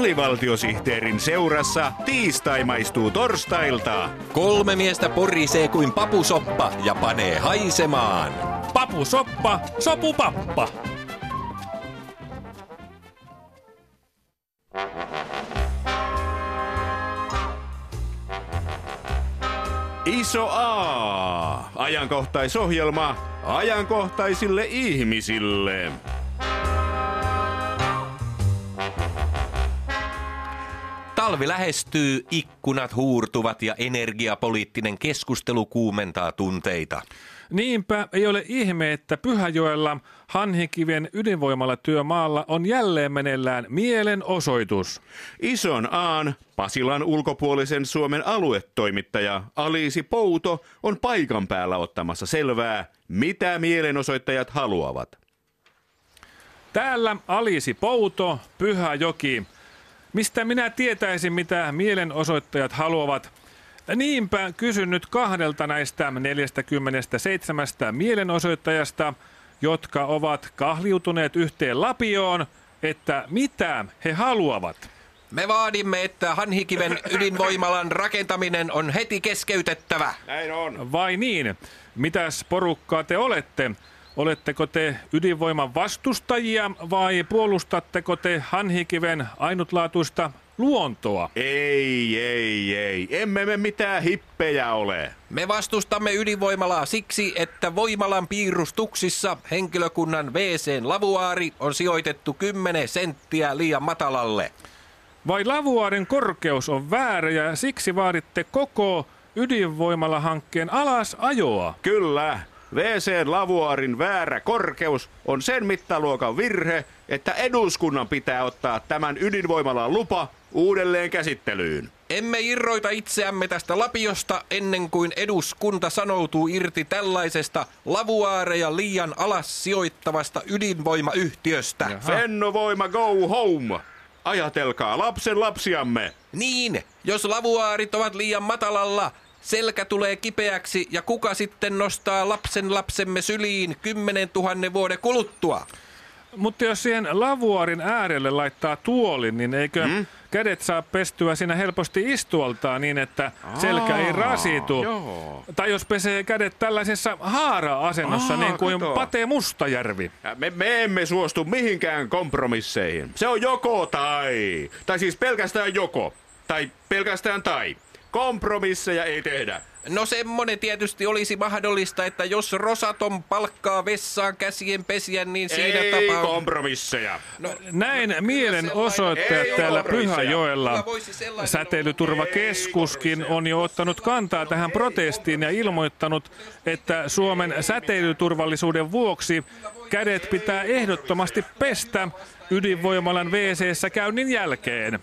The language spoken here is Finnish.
alivaltiosihteerin seurassa tiistai maistuu torstailta. Kolme miestä porisee kuin papusoppa ja panee haisemaan. Papusoppa, sopupappa. Iso A. Ajankohtaisohjelma ajankohtaisille ihmisille. Talvi lähestyy, ikkunat huurtuvat ja energiapoliittinen keskustelu kuumentaa tunteita. Niinpä ei ole ihme, että Pyhäjoella Hanhikiven ydinvoimalla työmaalla on jälleen meneillään mielenosoitus. Ison Aan Pasilan ulkopuolisen Suomen aluetoimittaja Aliisi Pouto on paikan päällä ottamassa selvää, mitä mielenosoittajat haluavat. Täällä Aliisi Pouto, Pyhäjoki. Mistä minä tietäisin, mitä mielenosoittajat haluavat? Niinpä kysyn nyt kahdelta näistä 47 mielenosoittajasta, jotka ovat kahliutuneet yhteen lapioon, että mitä he haluavat. Me vaadimme, että Hanhikiven ydinvoimalan rakentaminen on heti keskeytettävä. Näin on. Vai niin? Mitäs porukkaa te olette? Oletteko te ydinvoiman vastustajia vai puolustatteko te Hanhikiven ainutlaatuista luontoa? Ei, ei, ei. Emme me mitään hippejä ole. Me vastustamme ydinvoimalaa siksi, että voimalan piirustuksissa henkilökunnan WCn lavuaari on sijoitettu 10 senttiä liian matalalle. Vai lavuaarin korkeus on väärä ja siksi vaaditte koko ydinvoimalahankkeen alasajoa? Kyllä. WCn lavuaarin väärä korkeus on sen mittaluokan virhe, että eduskunnan pitää ottaa tämän ydinvoimalan lupa uudelleen käsittelyyn. Emme irroita itseämme tästä lapiosta ennen kuin eduskunta sanoutuu irti tällaisesta lavuaareja liian alas sijoittavasta ydinvoimayhtiöstä. Fennovoima go home! Ajatelkaa lapsen lapsiamme. Niin, jos lavuaarit ovat liian matalalla, selkä tulee kipeäksi ja kuka sitten nostaa lapsen lapsemme syliin 10 000 vuoden kuluttua? Mutta jos siihen lavuaarin äärelle laittaa tuolin, niin eikö hmm? kädet saa pestyä siinä helposti istualtaan niin, että selkä ei rasitu? joo. Tai jos pesee kädet tällaisessa haara-asennossa, Aa, niin kuin kato. Pate Mustajärvi. Ja Me, me emme suostu mihinkään kompromisseihin. Se on joko tai. Tai siis pelkästään joko. Tai pelkästään tai. Kompromisseja ei tehdä. No semmonen tietysti olisi mahdollista, että jos Rosatom palkkaa vessaan käsien pesijän, niin siinä ei tapauksessa... kompromisseja. No, Näin mielenosoittajat Ei täällä ole kompromisseja. Pyhäjoella. Säteilyturvakeskuskin on jo ottanut kantaa tähän protestiin ja ilmoittanut, että Suomen säteilyturvallisuuden vuoksi kädet pitää ehdottomasti pestä ydinvoimalan wc käynnin jälkeen.